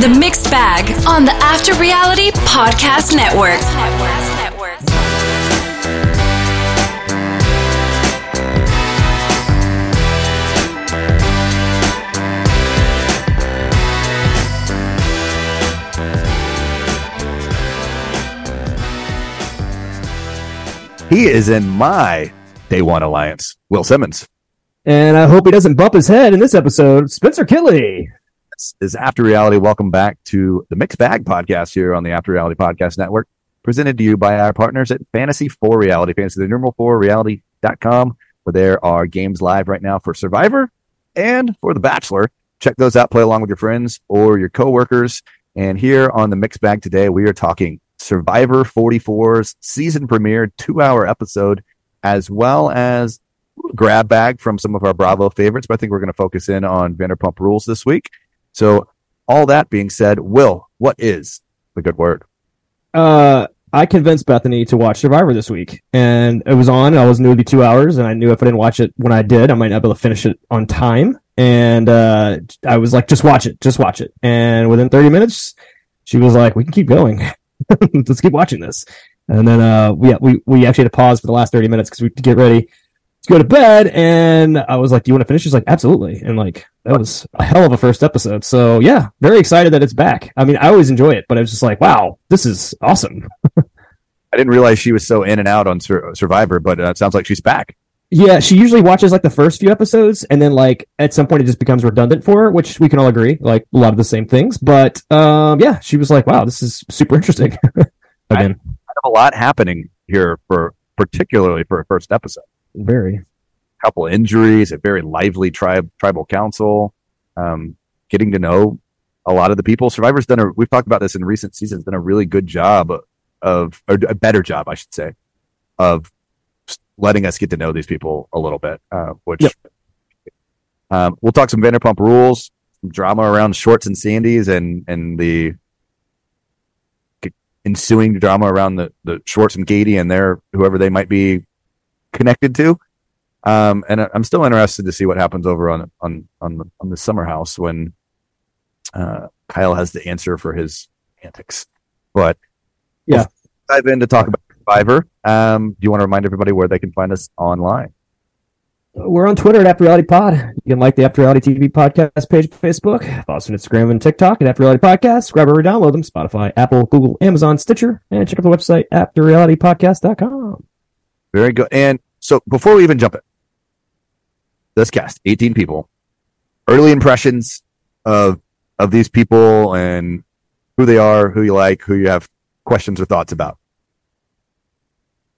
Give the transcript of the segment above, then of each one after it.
The Mixed Bag on the After Reality Podcast Network. He is in my day one alliance, Will Simmons. And I hope he doesn't bump his head in this episode. Spencer Kidley. This is After Reality. Welcome back to the Mixed Bag podcast here on the After Reality Podcast Network, presented to you by our partners at Fantasy 4 Reality, fantasy the numeral 4 reality.com, where there are games live right now for Survivor and for The Bachelor. Check those out, play along with your friends or your coworkers. And here on the Mixed Bag today, we are talking Survivor 44's season premiere two hour episode, as well as grab bag from some of our Bravo favorites. But I think we're going to focus in on Vanderpump Rules this week. So, all that being said, Will, what is the good word? Uh, I convinced Bethany to watch Survivor this week, and it was on. I was new to two hours, and I knew if I didn't watch it when I did, I might not be able to finish it on time. And uh, I was like, just watch it, just watch it. And within 30 minutes, she was like, we can keep going. let's keep watching this. And then uh we we we actually had to pause for the last 30 minutes because we had to get ready to go to bed. And I was like, Do you want to finish? She's like, Absolutely. And like that was a hell of a first episode. So yeah, very excited that it's back. I mean, I always enjoy it, but I was just like, wow, this is awesome. I didn't realize she was so in and out on Sur- Survivor, but uh, it sounds like she's back. Yeah, she usually watches like the first few episodes, and then like at some point it just becomes redundant for her, which we can all agree, like a lot of the same things. But um, yeah, she was like, "Wow, this is super interesting." Again, I have a lot happening here for particularly for a first episode. Very. couple injuries, a very lively tribe tribal council, um, getting to know a lot of the people. Survivor's done a we've talked about this in recent seasons, done a really good job of or a better job, I should say, of letting us get to know these people a little bit. Uh, which Yep. um, we'll talk some Vanderpump rules, some drama around Schwartz and Sandy's, and and the ensuing drama around the the Schwartz and Katie and their whoever they might be connected to. Um, and I'm still interested to see what happens over on on on the, on the summer house when uh, Kyle has the answer for his antics. But Yeah. dive in to talk about Survivor. Um, do you want to remind everybody where they can find us online? We're on Twitter at After Reality Pod. You can like the After Reality TV podcast page on Facebook. Follow us on Instagram and TikTok at After Reality Podcast. Grab or download them. Spotify, Apple, Google, Amazon, Stitcher, and check out the website afterrealitypodcast.com. Very good. And so before we even jump in, this cast, 18 people, early impressions of of these people and who they are, who you like, who you have questions or thoughts about.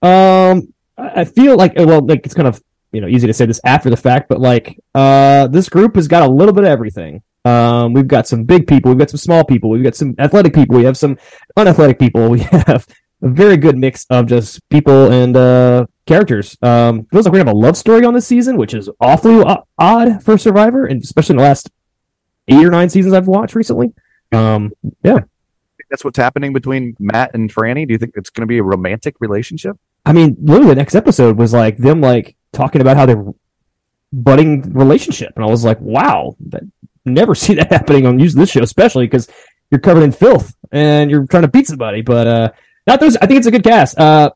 Um, I I feel like well, like it's kind of you know easy to say this after the fact, but like uh, this group has got a little bit of everything. Um, we've got some big people, we've got some small people, we've got some athletic people, we have some unathletic people, we have a very good mix of just people and uh characters. Um, feels like we have a love story on this season, which is awfully o- odd for Survivor, and especially in the last eight or nine seasons I've watched recently. Um, yeah. That's what's happening between Matt and Frannie. Do you think it's going to be a romantic relationship? I mean, literally the next episode was like them like talking about how they're budding relationship, and I was like, wow, that, never see that happening on using this show, especially because you're covered in filth and you're trying to beat somebody. But uh, not those. I think it's a good cast. Uh,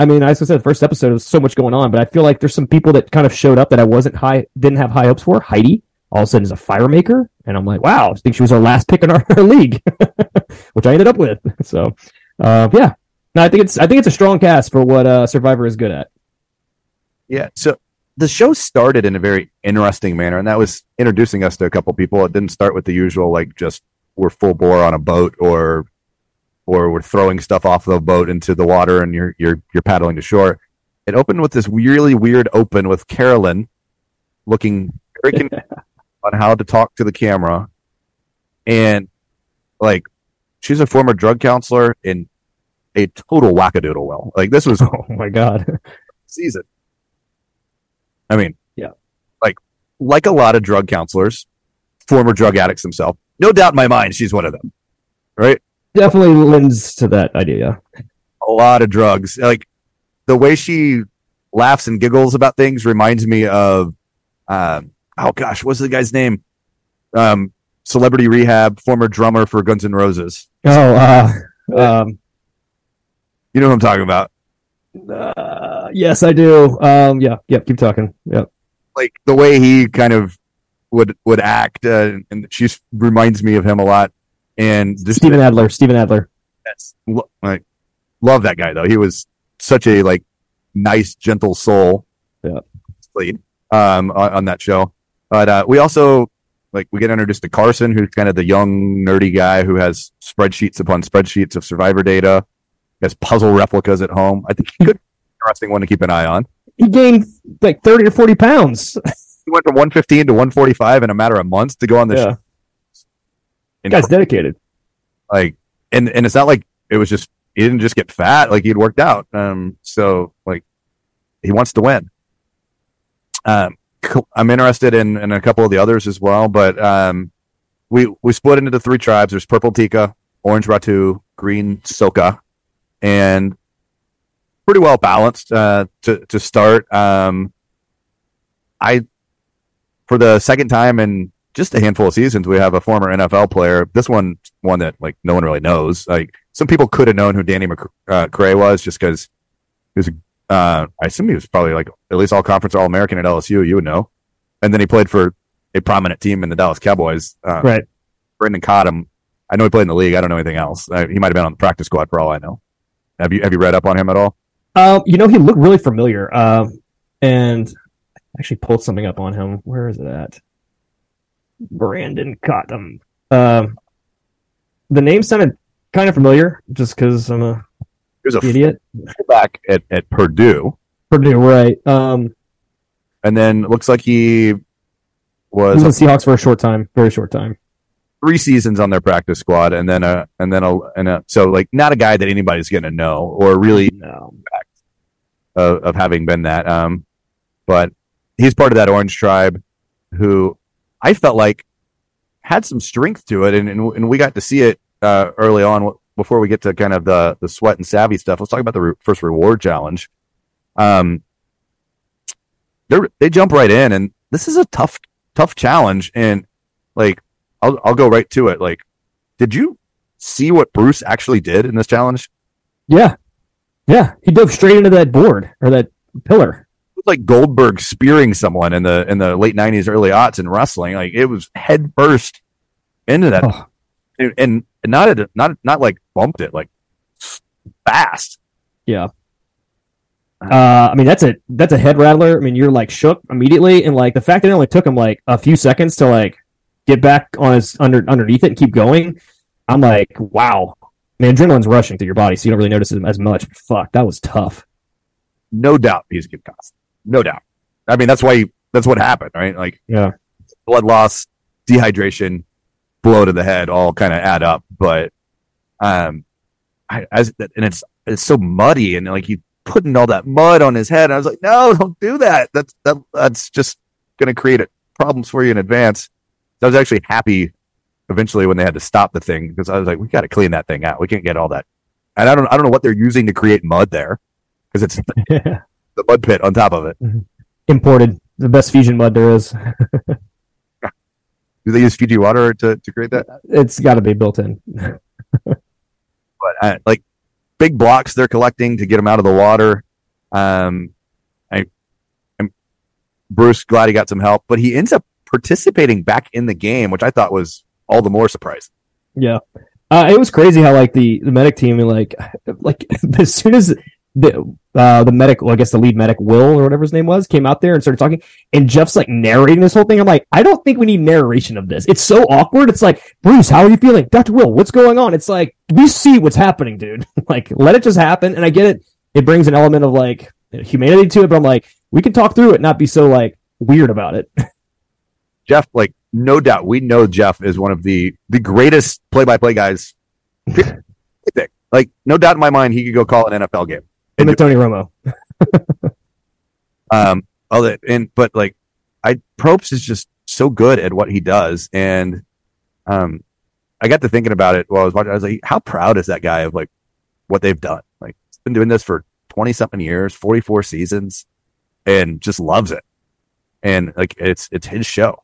I mean, as I said, the first episode was so much going on, but I feel like there's some people that kind of showed up that I wasn't high, didn't have high hopes for. Heidi all of a sudden is a fire maker, and I'm like, wow, I think she was our last pick in our, our league, which I ended up with. So, uh, yeah, no, I think it's I think it's a strong cast for what uh, Survivor is good at. Yeah. So the show started in a very interesting manner, and that was introducing us to a couple people. It didn't start with the usual like just we're full bore on a boat or or we're throwing stuff off the boat into the water and you're you're you're paddling to shore. It opened with this really weird open with Carolyn looking very on how to talk to the camera, and like she's a former drug counselor in a total wackadoodle. Well, like this was Oh my god. season. I mean, Yeah. like like a lot of drug counselors, former drug addicts themselves. No doubt in my mind, she's one of them, right? Definitely lends to that idea. A lot of drugs. Like the way she laughs and giggles about things reminds me of, um, oh gosh, what's the guy's name? Um, celebrity rehab, former drummer for Guns N' Roses. Oh, uh, um, You know what I'm talking about? uh, yes, I do. Um, yeah, yep. Keep talking. Yep. Like the way he kind of would would act, uh, and she reminds me of him a lot. And just Steven Adler. Steven Adler. Yes. Lo- like love that guy though. He was such a like nice, gentle soul. Yeah. Lead um on, on that show. But uh we also like we get introduced to Carson, who's kind of the young nerdy guy who has spreadsheets upon spreadsheets of survivor data, has puzzle replicas at home. I think he could be an interesting one to keep an eye on. He gained like thirty or forty pounds. He went from 115 to 145 in a matter of months to go on the Yeah. show. And Guy's dedicated. like and and it's not like it was just he didn't just get fat like he'd worked out. Um so like he wants to win. Um i'm interested in in a couple of the others as well but um we we split into three tribes. There's purple tika orange ratu green soka and pretty well balanced uh to to start. Um i for the second time in just a handful of seasons, we have a former NFL player. This one, one that like no one really knows. Like some people could have known who Danny McCray uh, was just because he was. Uh, I assume he was probably like at least all conference All American at LSU. You would know. And then he played for a prominent team in the Dallas Cowboys. Uh, Right. Brandon Cottom. I know he played in the league. I don't know anything else. Uh, he might have been on the practice squad for all I know. Have you have you read up on him at all? Um, you know, he looked really familiar. Um, and I actually pulled something up on him. Where is it at? Brandon Cottom. Um, the name sounded kind of familiar, just because I'm a He was a idiot. back at, at Purdue, Purdue, right? Um, and then looks like he he was was in Seahawks for a short time, very short time. three seasons on their practice squad, and then a and then a and a so like not a guy that anybody's going to know or really No. of, of having been that. Um, but he's part of that orange tribe who I felt like had some strength to it, and and, and we got to see it uh, early on before we get to kind of the the sweat and savvy stuff. Let's talk about the re- first reward challenge. Um, they they jump right in, and this is a tough tough challenge, and like I'll I'll go right to it. Like, did you see what Bruce actually did in this challenge? Yeah, yeah, he dove straight into that board or that pillar. Like Goldberg spearing someone in the in the late nineties, early aughts in wrestling. Like it was head first into that, Oh. and, and not at, not not like bumped it like fast. Yeah. Uh, I mean, that's a that's a head rattler. I mean, you're like shook immediately, and like the fact that it only took him like a few seconds to like get back on his under underneath it and keep going. I'm like, wow, man, adrenaline's rushing through your body, so you don't really notice it as much. But fuck, that was tough. No doubt he's concussed. No doubt. I mean that's why that's what happened, right? Like Yeah. blood loss, dehydration, blow to the head, all kind of add up. But um, I, as and it's it's so muddy and like he putting all that mud on his head. I was like, no, don't do that. That's that that's just going to create problems for you in advance. So I was actually happy eventually when they had to stop the thing because I was like, we got to clean that thing out. We can't get all that. And I don't I don't know what they're using to create mud there because it's the, mud pit on top of it. Imported, the best fusion mud there is. Do they use Fiji water to, to create that? It's got to be built in. but uh, like big blocks they're collecting to get them out of the water. Um, I, I'm Bruce glad he got some help, but he ends up participating back in the game, which I thought was all the more surprising. Yeah. Uh, it was crazy how like the, the medic team like like as soon as the uh the medic well, I guess the lead medic Will or whatever his name was came out there and started talking and Jeff's like narrating this whole thing. I'm like, I don't think we need narration of this. It's so awkward. It's like, Bruce, how are you feeling? Dr. Will, what's going on? It's like we see what's happening, dude. like let it just happen. And I get it. It brings an element of like humanity to it, but I'm like, we can talk through it, not be so like weird about it. Jeff, like no doubt, we know Jeff is one of the the greatest play by play guys. like no doubt in my mind, he could go call an NFL game. And then Tony Romo. Um, all that, and but like, I Probst is just so good at what he does, and um, I got to thinking about it while I was watching. I was like, how proud is that guy of like what they've done? Like, he's been doing this for twenty something years, forty four seasons, and just loves it. And like, it's it's his show.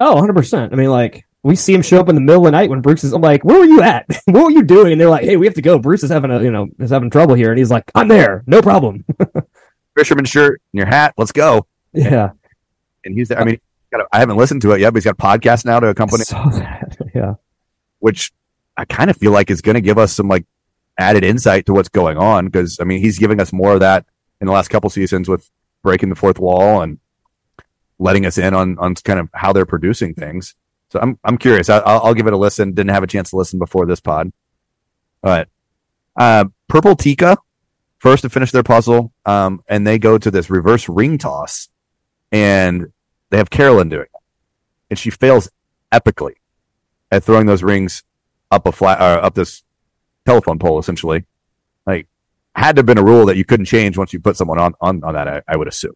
Oh, 100%. I mean, like, we see him show up in the middle of the night when Bruce is. I'm like, where were you at? what were you doing? And they're like, hey, we have to go. Bruce is having a you know is having trouble here, and he's like, I'm there, no problem. Fisherman shirt and your hat. Let's go. yeah, And he's there. I mean, he's got a- I haven't listened to it yet, but he's got a podcast now to accompany, saw that. Yeah, which I kind of feel like is going to give us some like added insight to what's going on. Because I mean, he's giving us more of that in the last couple seasons with breaking the fourth wall and letting us in on on kind of how they're producing things. So I'm I'm curious. I, I'll, I'll give it a listen. Didn't have a chance to listen before this pod, but uh, Purple Tika first to finish their puzzle, um, and they go to this reverse ring toss, and they have Carolyn doing it, and she fails epically at throwing those rings up a flat uh, up this telephone pole essentially. Like had to have been a rule that you couldn't change once you put someone on on, on that. I, I would assume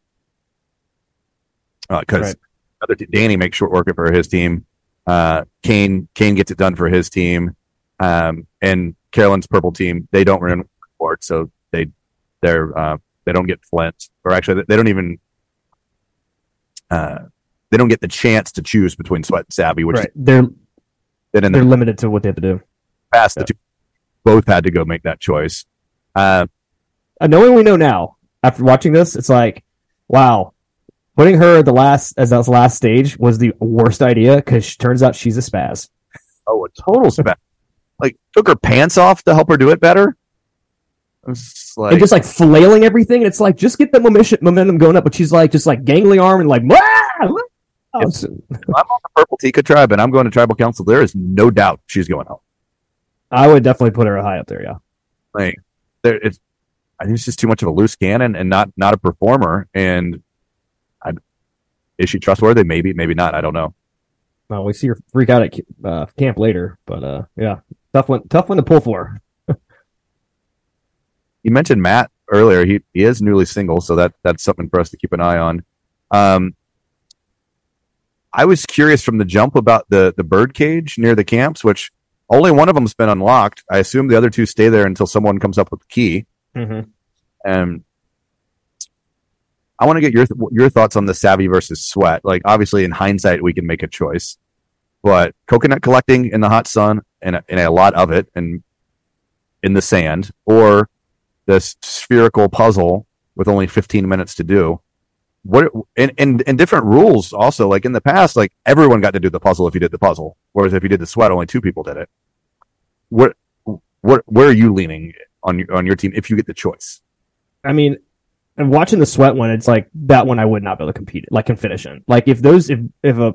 because Right. Danny makes short work for his team. Uh, Kane Kane gets it done for his team, um, and Carolyn's purple team they don't run report, so they they're uh, they don't get Flint or actually they don't even uh, they don't get the chance to choose between Sweat and Savvy, which right. They're then they're the limited to what they have to do. past yeah. the two both had to go make that choice. Uh, Uh, knowing we know now after watching this, it's like, wow, putting her at the last as that last stage was the worst idea because she turns out she's a spaz. oh, a total spaz! like took her pants off to help her do it better. Just like, and just like flailing everything. And it's like, just get the momentum, going up. But she's like, just like gangly arm and like! Oh, so- I'm on the purple Tika tribe and I'm going to tribal council. There is no doubt she's going home. I would definitely put her high up there. Yeah. Like there, it's I think it's just too much of a loose cannon and not not a performer. And is she trustworthy? Maybe, maybe not. I don't know. Well, we see her freak out at uh, camp later, but uh, yeah, tough one, tough one to pull for. you mentioned Matt earlier. He he is newly single, so that that's something for us to keep an eye on. Um, I was curious from the jump about the the bird cage near the camps, which only one of them's been unlocked. I assume the other two stay there until someone comes up with the key. Mm-hmm. And I want to get your your thoughts on the savvy versus sweat. Like obviously, in hindsight, we can make a choice, but coconut collecting in the hot sun and a, a lot of it, and in the sand, or this spherical puzzle with only 15 minutes to do. What and, and and different rules also. Like in the past, like everyone got to do the puzzle if you did the puzzle, whereas if you did the sweat, only two people did it. What what where are you leaning on your on your team if you get the choice? I mean, and watching the sweat one, it's like that one I would not be able to compete, like can finish in. Like if those, if if a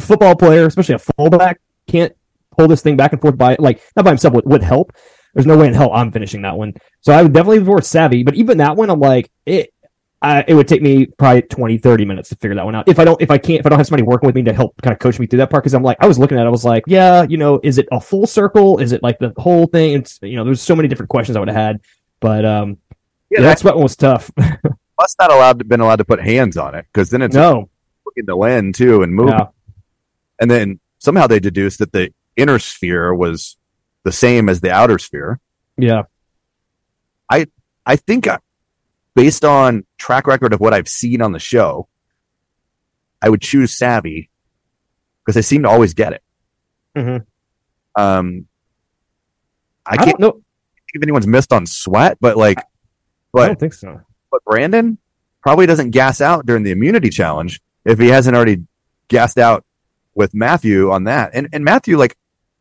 football player, especially a fullback, can't pull this thing back and forth by like not by himself would, would help. There's no way in hell I'm finishing that one. So I would definitely be more savvy. But even that one, I'm like it. I, it would take me probably 20, 30 minutes to figure that one out. If I don't, if I can't, if I don't have somebody working with me to help kind of coach me through that part, because I'm like, I was looking at, it, I was like, yeah, you know, is it a full circle? Is it like the whole thing? It's you know, there's so many different questions I would have had, but um, yeah, Yeah, that sweat one was tough. Plus, not allowed to been allowed to put hands on it because then it's no, looking to land too and move. yeah, And then somehow they deduced that the inner sphere was the same as the outer sphere. yeah, I I think, uh, based on track record of what I've seen on the show, I would choose Savvy because they seem to always get it. Mhm. Um, I I, can't know. think if anyone's missed on Sweat, but like, I but don't think so. but Brandon probably doesn't gas out during the immunity challenge if he hasn't already gassed out with Matthew on that. And and Matthew, like,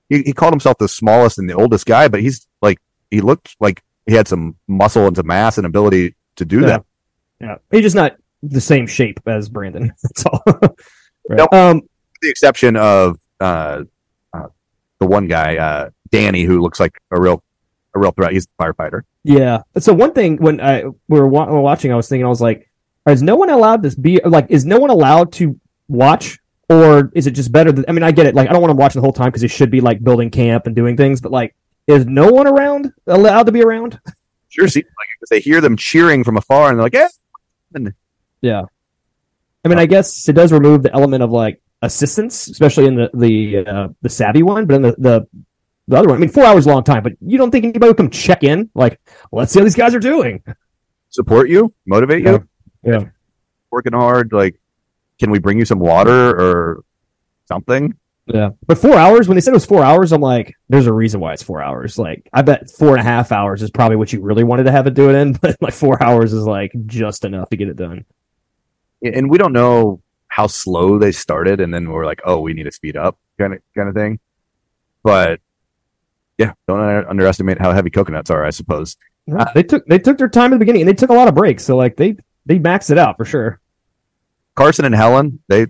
he, he called himself the smallest and the oldest guy, but he's like, he looked like he had some muscle and some mass and ability to do Yeah. that. Yeah, he's just not the same shape as Brandon. That's all. Right. Nope. Um, the exception of uh, uh, the one guy, uh, Danny, who looks like a real a real threat. He's a firefighter. Yeah. So one thing when I we were, wa- we were watching, I was thinking, I was like, is no one allowed to be like, is no one allowed to watch, or is it just better? That, I mean, I get it. Like, I don't want to watch the whole time because he should be like building camp and doing things, but like, is no one around allowed to be around? Sure seems like it because they hear them cheering from afar and they're like, "Eh." Yeah. I mean, I guess it does remove the element of like assistance, especially in the the uh, the savvy one, but in the, the the other one, I mean, four hours is a long time, but you don't think anybody would come check in? Like, let's see how these guys are doing. support you, motivate you, Yeah. Yeah. working hard. Like, can we bring you some water or something? Yeah, but four hours. When they said it was four hours, I'm like, there's a reason why it's four hours. Like, I bet four and a half hours is probably what you really wanted to have it do it in, but like four hours is like just enough to get it done. and we don't know how slow they started, and then we're like, oh, we need to speed up, kind of kind of thing. But yeah, don't under- underestimate how heavy coconuts are. I suppose. They took they took their time at the beginning, and they took a lot of breaks. So like they they maxed it out for sure. Carson and Helen, they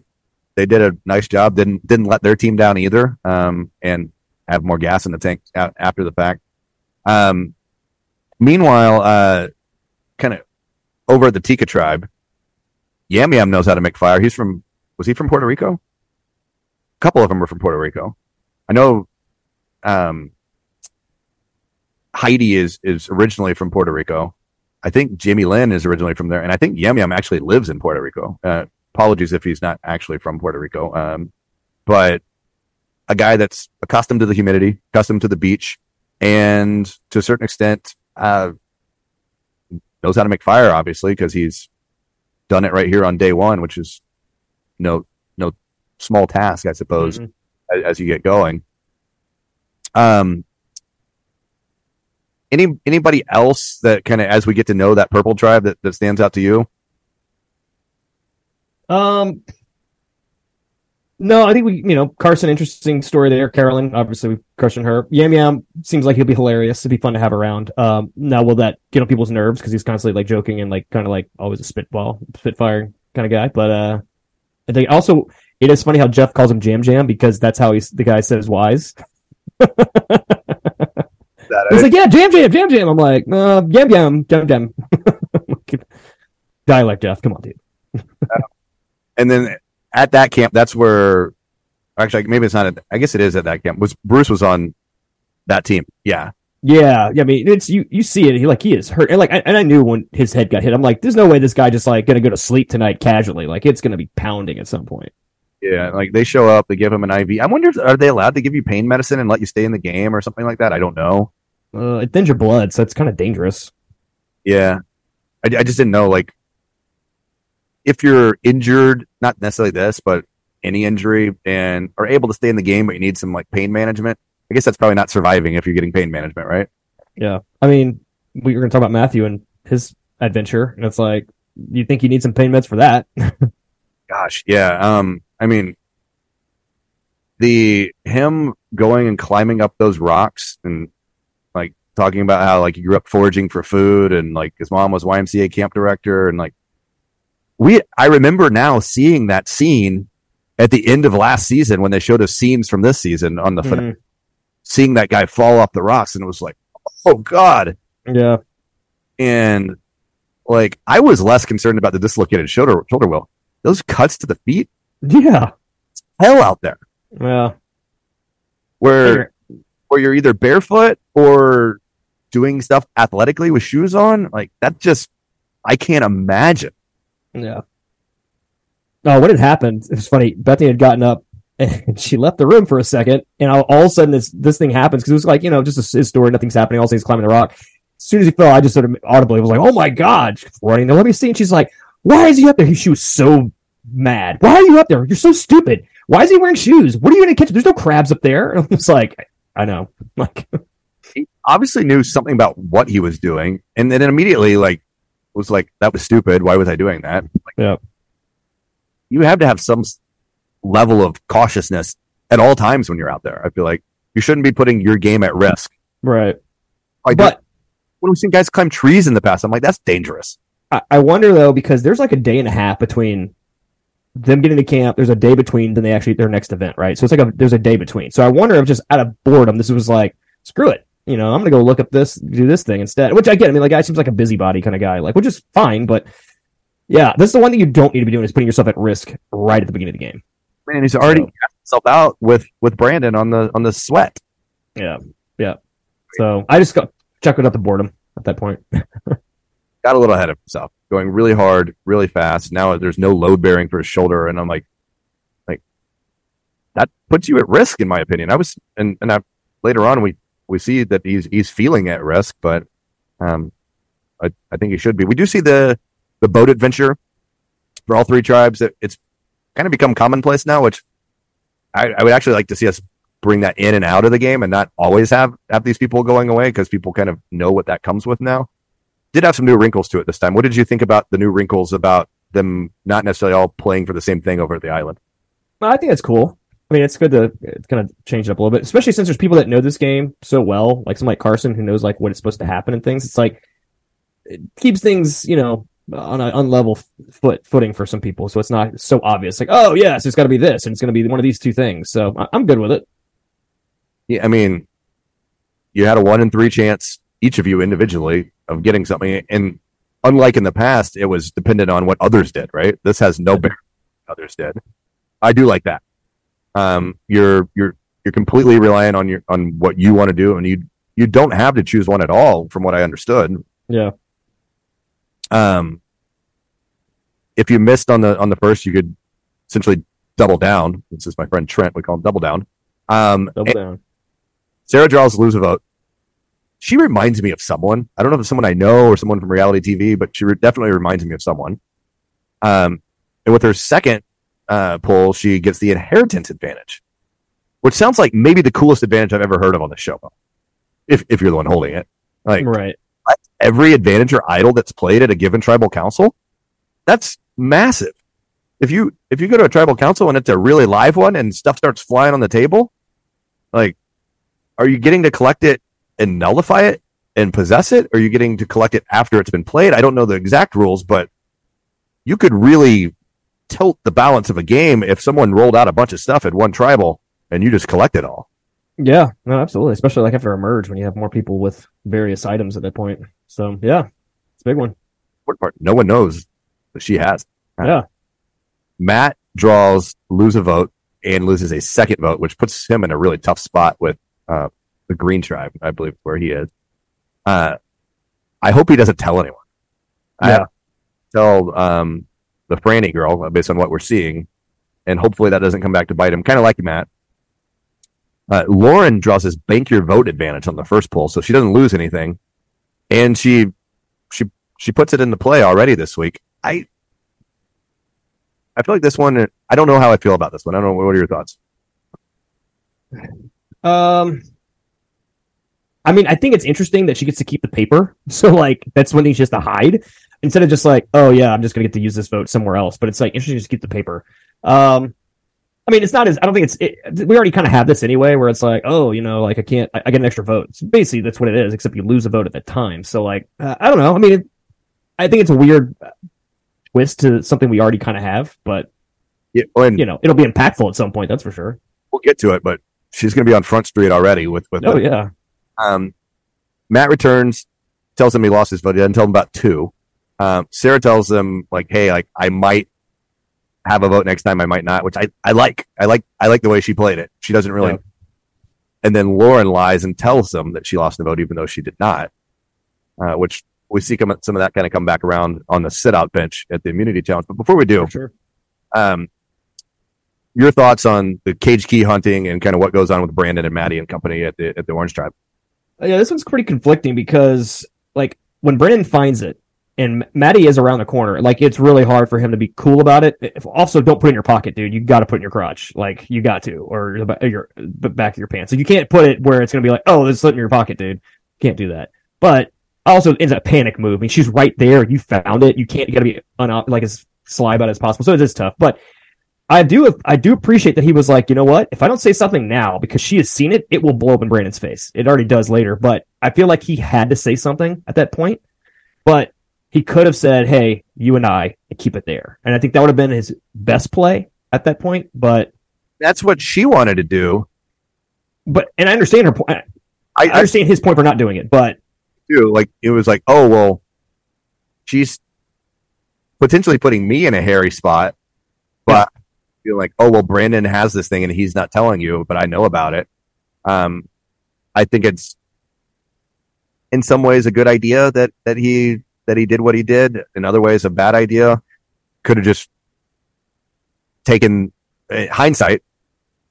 they did a nice job. Didn't didn't let their team down either, um, and have more gas in the tank after the fact. Um, meanwhile, uh, kind of over at the Tika tribe, Yam Yam knows how to make fire. He's from was he from Puerto Rico? A couple of them were from Puerto Rico. I know. Um, Heidi is is originally from Puerto Rico. I think Jaime Lynn is originally from there, and I think Yam Yam actually lives in Puerto Rico. Uh, apologies if he's not actually from Puerto Rico, um, but a guy that's accustomed to the humidity, accustomed to the beach, and to a certain extent uh, knows how to make fire. Obviously, because he's done it right here on day one, which is no no small task, I suppose, Mhm. as, as you get going. Um, any anybody else that kind of as we get to know that purple tribe that, that stands out to you? Um, no, I think we, you know, Carson, interesting story there. Carolyn, obviously, we crushed on her. Yam Yam seems like he'll be hilarious. It'd be fun to have around. Um, now will that get on people's nerves because he's constantly like joking and like kind of like always a spitball, spitfire kind of guy. But uh, I think also it is funny how Jeff calls him Jam Jam because that's how he's the guy says wise. He's like, yeah, Jam Jam, Jam Jam. I'm like, uh, Yam Yam, Jam Jam. Dialect Jeff, come on, dude. and then at that camp, that's where actually maybe it's not. At, I guess it is at that camp. Was Bruce was on that team? Yeah, Yeah, yeah, I mean, it's you. You see it. He like he is hurt, and like, I, and I knew when his head got hit. I'm like, there's no way this guy just like gonna go to sleep tonight casually. Like, it's gonna be pounding at some point. yeah. Like they show up, they give him an IV. I wonder, if, are they allowed to give you pain medicine and let you stay in the game or something like that? I don't know. Uh, it thins your blood, so it's kind of dangerous. Yeah, I, I just didn't know. Like, if you're injured, not necessarily this, but any injury, and are able to stay in the game, but you need some like pain management. I guess that's probably not surviving if you're getting pain management, right? Yeah, I mean, we were gonna talk about Matthew and his adventure, and it's like, you think you need some pain meds for that? Gosh, yeah. Um, I mean, the him going and climbing up those rocks and talking about how like he grew up foraging for food and like his mom was YMCA camp director and like we I remember now seeing that scene at the end of last season when they showed us scenes from this season on the fin- Mhm. seeing that guy fall off the rocks and it was like oh god. Yeah, and like I was less concerned about the dislocated shoulder shoulder will those cuts to the feet? Yeah, hell out there. Yeah. where where you're either barefoot or doing stuff athletically with shoes on like that just i can't imagine Yeah. Oh, what had happened? It was funny. Bethany had gotten up and she left the room for a second, and all, all of a sudden this this thing happens because it was like you know just a, his story, nothing's happening. All of a sudden he's climbing the rock. As soon as he fell, I just sort of audibly was like, "Oh my god!" She's running there. Let me see. And she's like, "Why is he up there?" She was so mad. Why are you up there? You're so stupid. Why is he wearing shoes? What are you going to catch? There's no crabs up there. And I was like, I know. Like, he obviously knew something about what he was doing and then immediately like was like that was stupid why was i doing that like, Yeah. you have to have some level of cautiousness at all times when you're out there i feel like you shouldn't be putting your game at risk right. like But when we've seen guys climb trees in the past i'm like that's dangerous I, I wonder though because there's like a day and a half between them getting to camp. There's a day between then they actually their next event, right? So it's like a there's a day between. So I wonder if just out of boredom, this was like screw it. You know, I'm gonna go look up this, do this thing instead. Which I get. I mean, like, guy seems like a busybody kind of guy, like, which is fine. But yeah, this is the one thing you don't need to be doing is putting yourself at risk right at the beginning of the game. man he's already So- cast himself out with with brandon on the on the sweat Yeah, yeah. So I just got chuckled out the boredom at that point. got a little ahead of himself, going really hard, really fast. Now there's no load bearing for his shoulder, and I'm like, like that puts you at risk, in my opinion. I was, and and I, later on we we see that he's he's feeling at risk, but um, I I think he should be. We do see the the boat adventure for all three tribes. It, it's kind of become commonplace now, which I, I would actually like to see us bring that in and out of the game and not always have have these people going away because people kind of know what that comes with now. Did have some new wrinkles to it this time. What did you think about the new wrinkles about them not necessarily all playing for the same thing over at the island? I think that's cool. I mean, it's good to kind of change it up a little bit, especially since there's people that know this game so well, like someone like Carson who knows like what it's supposed to happen and things. It's like it keeps things, you know, on an unlevel foot footing for some people, so it's not so obvious. Like, oh yes, it's got to be this, and it's going to be one of these two things. So I- I'm good with it. Yeah, I mean, you had a one in three chance each of you individually of getting something, and unlike in the past, it was dependent on what others did. Right? This has no bearing others did. I do like that. Um, you're you're you're completely reliant on your on what you want to do, and you you don't have to choose one at all, from what I understood. Yeah. Um, if you missed on the on the first, you could essentially double down. This is my friend Trent. We call him double down. Um, Double down. Sarah draws lose a vote. She reminds me of someone. I don't know if it's someone I know or someone from reality TV, but she re- definitely reminds me of someone. Um, and with her second uh, poll, she gets the inheritance advantage, which sounds like maybe the coolest advantage I've ever heard of on the show. If if you're the one holding it, like Right. every advantage or idol that's played at a given tribal council, that's massive. If you if you go to a tribal council and it's a really live one and stuff starts flying on the table, like, are you getting to collect it and nullify it and possess it? Or are you getting to collect it after it's been played? I don't know the exact rules, but you could really tilt the balance of a game if someone rolled out a bunch of stuff at one tribal and you just collect it all. Yeah. No, absolutely. Especially like after a merge when you have more people with various items at that point. So yeah, it's a big one. Part, no one knows but she has. Yeah. Matt draws lose a vote and loses a second vote, which puts him in a really tough spot with uh, the Green Tribe, I believe, where he is. Uh, I hope he doesn't tell anyone. Yeah. to tell um, the Frannie girl uh, based on what we're seeing, and hopefully that doesn't come back to bite him. Kind of like Matt. Uh, Lauren draws this bank your vote advantage on the first poll, so she doesn't lose anything, and she she she puts it into play already this week. I I feel like this one. I don't know how I feel about this one. I don't know. What are your thoughts? Um, I mean, I think it's interesting that she gets to keep the paper. So like that's one thing she has to hide instead of just like, oh yeah, I'm just gonna get to use this vote somewhere else. But it's like interesting to just keep the paper. Um, I mean, it's not as I don't think it's it, we already kind of have this anyway, where it's like, oh, you know, like I can't, I, I get an extra vote. So basically, that's what it is. Except you lose a vote at that time. So like, uh, I don't know. I mean, it, I think it's a weird twist to something we already kind of have, but Yeah, and you know, it'll be impactful at some point. That's for sure. we'll get to it, but she's going to be on Front Street already with with. Oh the- yeah, Um, Matt returns, tells him he lost his vote. He doesn't tell him about two. Um, Sarah tells them like, "Hey, like I might have a vote next time. I might not," which I I like. I like I like the way she played it. She doesn't really. Yeah. And then Lauren lies and tells them that she lost the vote, even though she did not. Uh, which we see come, some of that kind of come back around on the sit out bench at the immunity challenge. But before we do, sure. um, your thoughts on the cage key hunting and kind of what goes on with Brandon and Maddie and company at the at the Orange Tribe. Uh, Yeah, this one's pretty conflicting because like when Brandon finds it and Maddie is around the corner, like it's really hard for him to be cool about it. If, also, don't put it in your pocket, dude. You got to put it in your crotch, like you got to, or your back of your pants. So you can't put it where it's gonna be like, oh, it's slipping in your pocket, dude. Can't do that. But also, it's a panic move. I mean, she's right there. You found it. You can't. You got to be un- like as sly about it as possible. So it is tough, but. I do I do appreciate that he was like, you know what? If I don't say something now because she has seen it, it will blow up in Brandon's face. It already does later, but I feel like he had to say something at that point. But he could have said, "Hey, you and I, and keep it there." And I think that would have been his best play at that point. But That's what she wanted to do. but and I understand her point. I, I I understand his point for not doing it, but do. Like it was like, oh well, she's potentially putting me in a hairy spot, but feel like, oh well, Brandon has this thing and he's not telling you, but I know about it. Um, I think it's in some ways a good idea that that he that he did what he did. In other ways, a bad idea. Could have just taken eh, hindsight.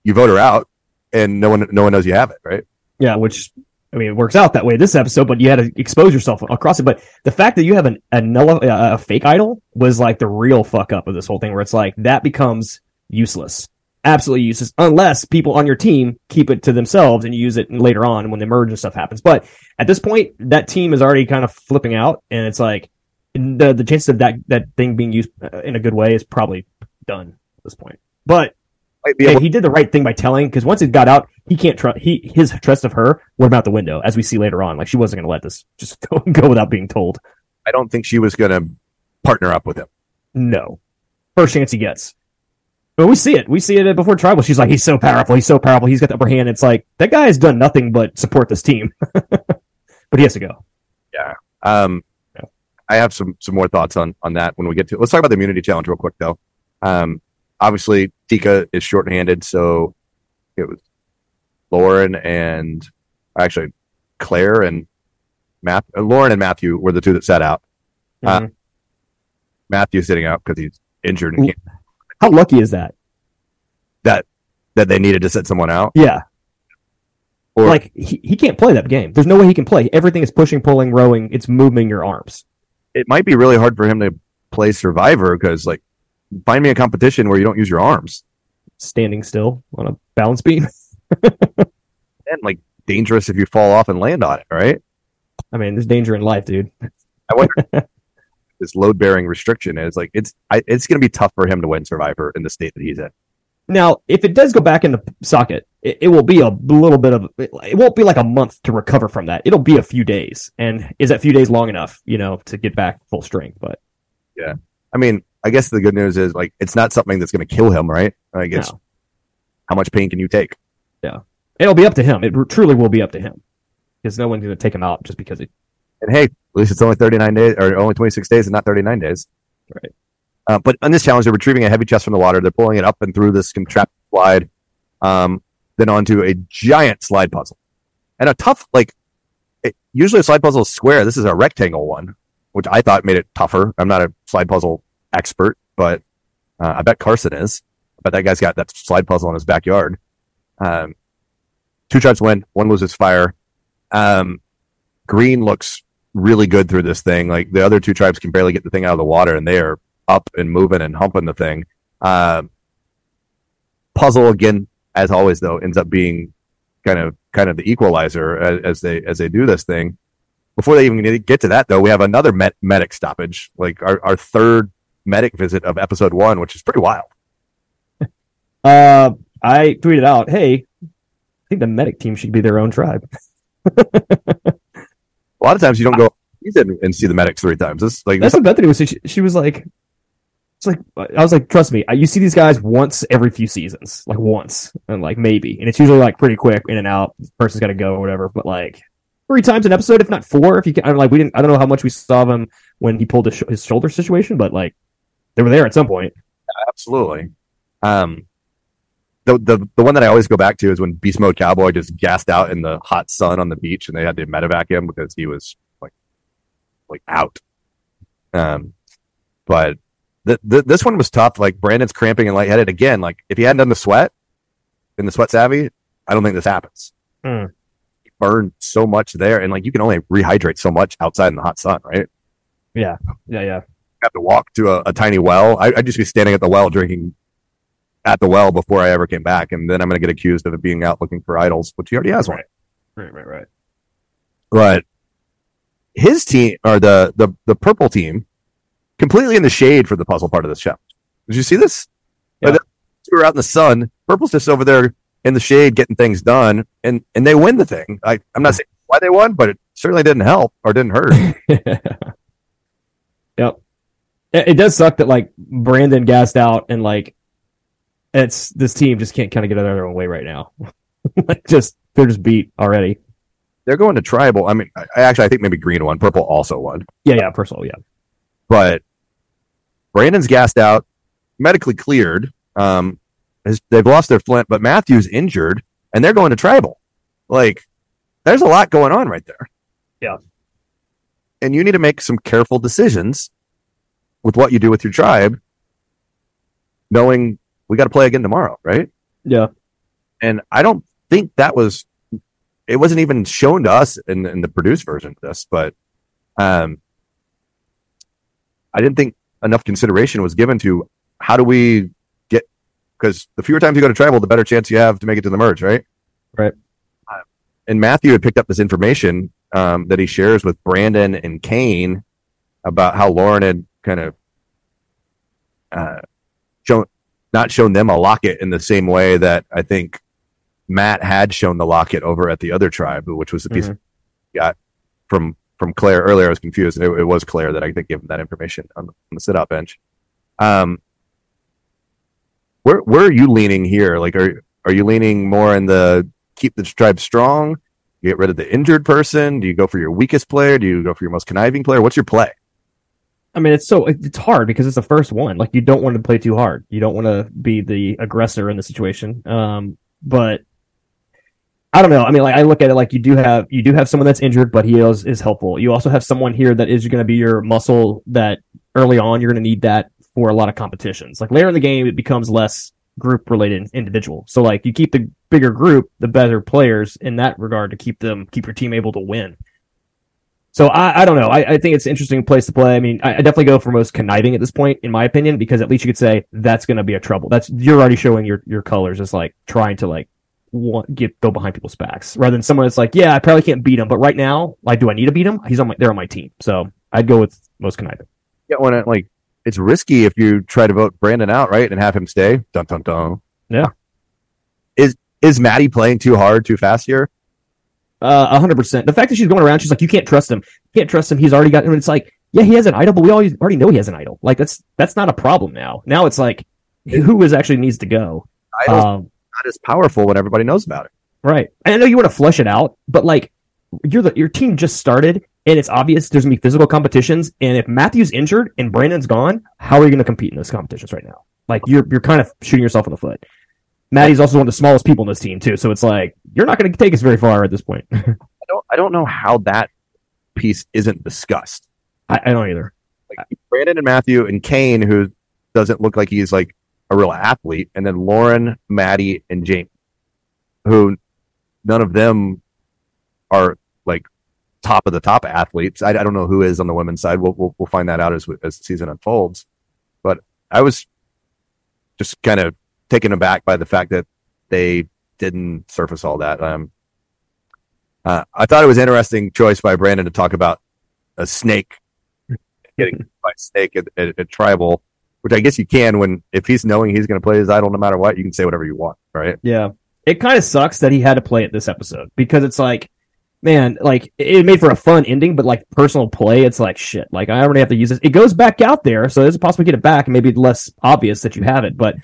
You vote her out, and no one no one knows you have it, right? yeah, which I mean, it works out that way this episode. But you had to expose yourself across it. But the fact that you have an a, a fake idol was like the real fuck up of this whole thing, where it's like that becomes useless. Absolutely useless unless people on your team keep it to themselves and use it later on when the merge and stuff happens. But at this point, that team is already kind of flipping out, and it's like the the chances of that that thing being used uh, in a good way is probably done at this point. But hey, he did the right thing by telling because once it got out, he can't trust he his trust of her went out the window as we see later on. Like she wasn't going to let this just go, go without being told. I don't think she was going to partner up with him. No, first chance he gets. But we see it. We see it before tribal. She's like, he's so powerful. He's so powerful. He's got the upper hand. It's like that guy has done nothing but support this team. but he has to go. Yeah. Um, Yeah. I have some some more thoughts on on that when we get to. Let's talk about the immunity challenge real quick though. Um, obviously Tika is shorthanded, so it was Lauren and actually Claire and Matt. Uh, Lauren and Matthew were the two that sat out. Uh, Mhm. Matthew sitting out because he's injured and can't, How lucky is that? that that they needed to set someone out. Yeah. Or- like he, he can't play that game. There's no way he can play. Everything is pushing, pulling, rowing. It's moving your arms. It might be really hard for him to play Survivor because like find me a competition where you don't use your arms Standing still on a balance beam. and like dangerous if you fall off and land on it, right? I mean, there's danger in life, dude. I wonder this load bearing restriction is like it's I, it's going to be tough for him to win Survivor in the state that he's in. Now, if it does go back in the socket, it, it will be a little bit of. It won't be like a month to recover from that. It'll be a few days, and is that few days long enough, you know, to get back full strength? But yeah, I mean, I guess the good news is like it's not something that's going to kill him, right? I guess No. how much pain can you take? Yeah, it'll be up to him. It truly will be up to him, because no one's going to take him out just because it. And hey, at least it's only 39 days or only 26 days and not 39 days. Right. Uh, but on this challenge, they're retrieving a heavy chest from the water. They're pulling it up and through this contrapted slide, um, then onto a giant slide puzzle. And a tough, like, it, usually a slide puzzle is square. This is a rectangle one, which I thought made it tougher. I'm not a slide puzzle expert, but uh, I bet Carson is. But that guy's got that slide puzzle in his backyard. Um, two tribes win, one loses fire. Um, green looks really good through this thing. Like the other two tribes can barely get the thing out of the water, and they are up and moving and humping the thing. Um, puzzle again, as always, though, ends up being kind of kind of the equalizer as, as they as they do this thing. Before they even get to that, though, we have another med- medic stoppage, like our, our third medic visit of episode one, which is pretty wild. Uh, I tweeted out, "Hey, I think the medic team should be their own tribe." A lot of times you don't go season and see the medics three times. This like That's what Bethany was. She, she was like, "It's like I was like, trust me, you see these guys once every few seasons, like once, and like maybe, and it's usually like pretty quick in and out. This person's got to go or whatever, but like." Three times an episode, if not four. If you can, I'm like, we didn't. I don't know how much we saw him when he pulled his, sh- his shoulder situation, but like, they were there at some point. absolutely. Um, the the the one that I always go back to is when Beast Mode Cowboy just gassed out in the hot sun on the beach, and they had to medevac him because he was like like out. Um, but th- th- this one was tough. Like Brandon's cramping and lightheaded again. Like if he hadn't done the sweat in the sweat savvy, I don't think this happens. Hmm. He burned so much there, and like you can only rehydrate so much outside in the hot sun, right? Yeah, yeah, yeah. have to walk to a, a tiny well. I, I'd just be standing at the well drinking at the well before I ever came back, and then I'm going to get accused of it being out looking for idols, which he already has one. Right, right, right. But his team or the the the purple team completely in the shade for the puzzle part of this challenge. Did you see this? Yeah. Like, We were out in the sun. Purple's just over there in the shade getting things done, and and they win the thing. I, I'm not saying why they won, but it certainly didn't help or didn't hurt. yep. It, it does suck that like Brandon gassed out and like it's this team just can't kind of get out of their own way right now. like just they're just beat already. They're going to tribal. I mean, I, actually I think maybe green won, purple also won. Yeah, yeah, personal, yeah. but Brandon's gassed out, medically cleared. Um, has, they've lost their flint, but Matthew's injured, and they're going to tribal. Like, there's a lot going on right there. Yeah. and you need to make some careful decisions with what you do with your tribe, knowing we got to play again tomorrow, right? Yeah. And I don't think that was. It wasn't even shown to us in, in the produced version of this, but um, I didn't think enough consideration was given to how do we get because the fewer times you go to tribal, the better chance you have to make it to the merge, right? Right. Uh, and Matthew had picked up this information um, that he shares with Brandon and Kane about how Lauren had kind of uh, shown not shown them a locket in the same way that I think Matt had shown the locket over at the other tribe, which was the piece mm-hmm. got from from Claire earlier. I was confused, and it, it was Claire that I think gave him that information on, on the sit out bench. Um, where where are you leaning here? Like, are are you leaning more in the keep the tribe strong? You get rid of the injured person? Do you go for your weakest player? Do you go for your most conniving player? What's your play? I mean, it's so it's hard because it's the first one. Like, you don't want to play too hard. You don't want to be the aggressor in the situation. Um, but I don't know. I mean, like I look at it like you do have you do have someone that's injured, but he is is helpful. You also have someone here that is going to be your muscle that early on you're going to need that for a lot of competitions. Like later in the game, it becomes less group related individual. So like you keep the bigger group, the better players in that regard to keep them keep your team able to win. So I, I don't know. I, I think it's an interesting place to play. I mean, I, I definitely go for most conniving at this point, in my opinion, because at least you could say that's going to be a trouble. That's you're already showing your your colors as like trying to like want get go behind people's backs rather than someone that's like, yeah, I probably can't beat him, but right now, like, do I need to beat him? He's on my they're on my team, so I'd go with most conniving. Yeah, when it, like it's risky if you try to vote Brandon out, right, and have him stay. Dun dun dun. Yeah. Is is Maddie playing too hard, too fast here? Uh, hundred percent. The fact that she's going around, she's like, you can't trust him. You can't trust him. He's already got. And it's like, yeah, he has an idol, but we always already know he has an idol. Like that's that's not a problem now. Now it's like, who is actually needs to go? Um, not as powerful when everybody knows about it. Right. And I know you want to flush it out, but like you're the your team just started and it's obvious there's gonna be physical competitions. And if Matthew's injured and Brandon's gone, how are you gonna compete in those competitions right now? Like you're you're kind of shooting yourself in the foot. Maddie's also one of the smallest people in this team too, so it's like you're not gonna take us very far at this point. I don't I don't know how that piece isn't discussed. I, I don't either. Like Brandon and Matthew and Kane, who doesn't look like he's like a real athlete, and then Lauren, Maddie, and Jaime, who none of them are like top of the top athletes. I, I don't know who is on the women's side. We'll, we'll, we'll find that out as as the season unfolds. But I was just kind of taken aback by the fact that they didn't surface all that. Um, uh, I thought it was interesting choice by Brandon to talk about a snake getting by snake at, at, at, tribal which I guess you can when if he's knowing he's going to play his idol no matter what, you can say whatever you want, right? Yeah. It kind of sucks that he had to play it this episode because it's like, man, like it made for a fun ending, but like personal play, it's like shit. Like I already have to use this. It goes back out there, so there's a possibility to get it back, and maybe less obvious that you have it. But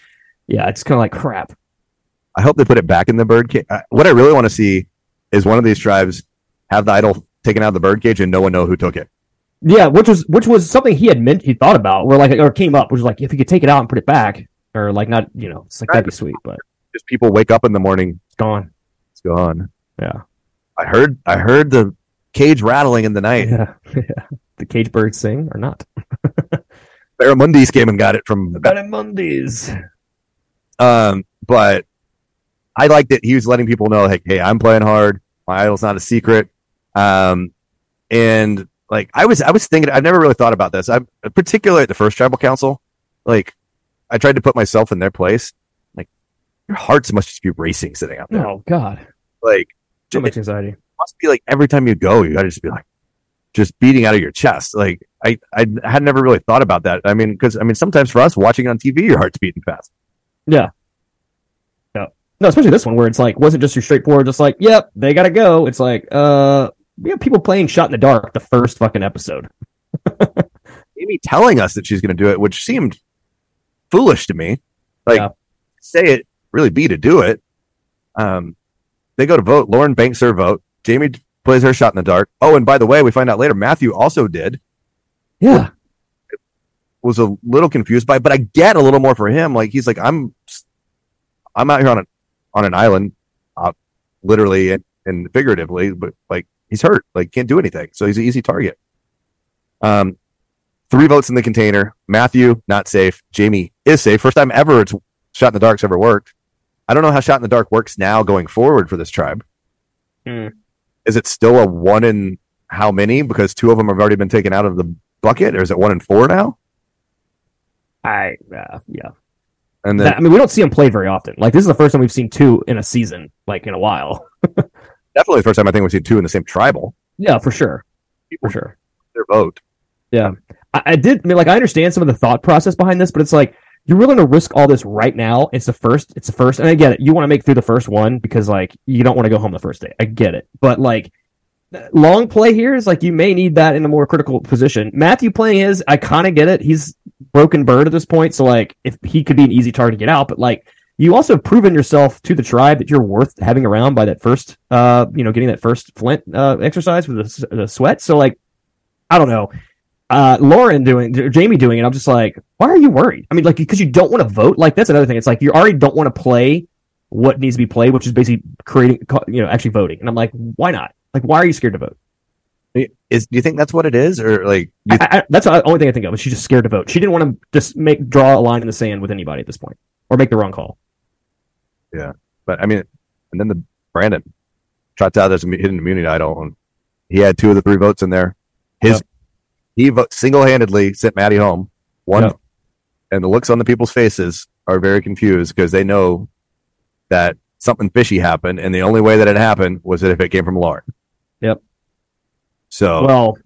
yeah, it's kind of like crap. I hope they put it back in the bird cage. What I really want to see is one of these tribes have the idol taken out of the bird cage and no one know who took it. Yeah, which was which was something he had meant he thought about, where like or came up, which was like if he could take it out and put it back, or like not, you know, it's like that'd be sweet, but just people wake up in the morning, it's gone, it's gone. Yeah, I heard I heard the cage rattling in the night. Yeah, yeah. the cage birds sing or not? Barramundis came and got it from the Barramundis. Um, but I liked it. He was letting people know, like, hey, I'm playing hard. My idol's not a secret. Um, and like I was, I was thinking, I've never really thought about this. I'm particularly at the first tribal council. Like I tried to put myself in their place. Like your hearts must just be racing sitting out there. Oh God. Like so much anxiety. must be like every time you go, you gotta just be like, just beating out of your chest. Like I, I had never really thought about that. I mean, because I mean, sometimes for us watching on TV, your heart's beating fast. Yeah. Yeah. No, especially this one where it's like wasn't just your straightforward, just like, yep, they gotta go. It's like, uh, we have people playing shot in the dark the first fucking episode. Amy telling us that she's going to do it, which seemed foolish to me. Like, yeah. say it, really be to do it. Um, they go to vote. Lauren banks her vote. Jaime plays her shot in the dark. Oh, and by the way, we find out later Matthew also did. Yeah. Was a little confused by, but I get a little more for him. Like he's like, I'm, I'm out here on a, on an island, uh, literally and, and figuratively, but like he's hurt, like can't do anything. So he's an easy target. Um, three votes in the container. Matthew not safe. Jaime is safe. First time ever it's shot in the dark's ever worked. I don't know how shot in the dark works now going forward for this tribe. Hmm. Is it still a one in how many? Because two of them have already been taken out of the bucket, or is it one in four now? I uh, yeah. And then That- I mean, we don't see him play very often. Like this is the first time we've seen two in a season, like in a while. definitely the first time I think we've seen two in the same tribal. Yeah, for sure, People for sure. their vote. I, I did. I mean, like I understand some of the thought process behind this, but it's like you're willing to risk all this right now. It's the first. It's the first, and I get it. You want to make through the first one because like you don't want to go home the first day. I get it, but like long play here is like you may need that in a more critical position. Matthew playing his, I kind of get it. He's broken bird at this point, so like if he could be an easy target to get out, but like you also have proven yourself to the tribe that you're worth having around by that first, uh, you know, getting that first flint uh, exercise with the, the sweat. So like, I don't know. Uh, Lauren doing, Jaime doing it. I'm just like, why are you worried? I mean, like, because you don't want to vote. Like, that's another thing. It's like you already don't want to play what needs to be played, which is basically creating, you know, actually voting. And I'm like, why not? Like, why are you scared to vote? Is do you think that's what it is, or like you I, I, that's the only thing I think of. Is she's just scared to vote. She didn't want to just make draw a line in the sand with anybody at this point, or make the wrong call. Yeah, but I mean, and then the Brandon trots out as a hidden immunity idol, and he had two of the three votes in there. His Yep. he vote, single-handedly sent Maddie home. One, Yep. and the looks on the people's faces are very confused because they know that something fishy happened, and the only way that it happened was that if it came from Lauren. Yep. So Well,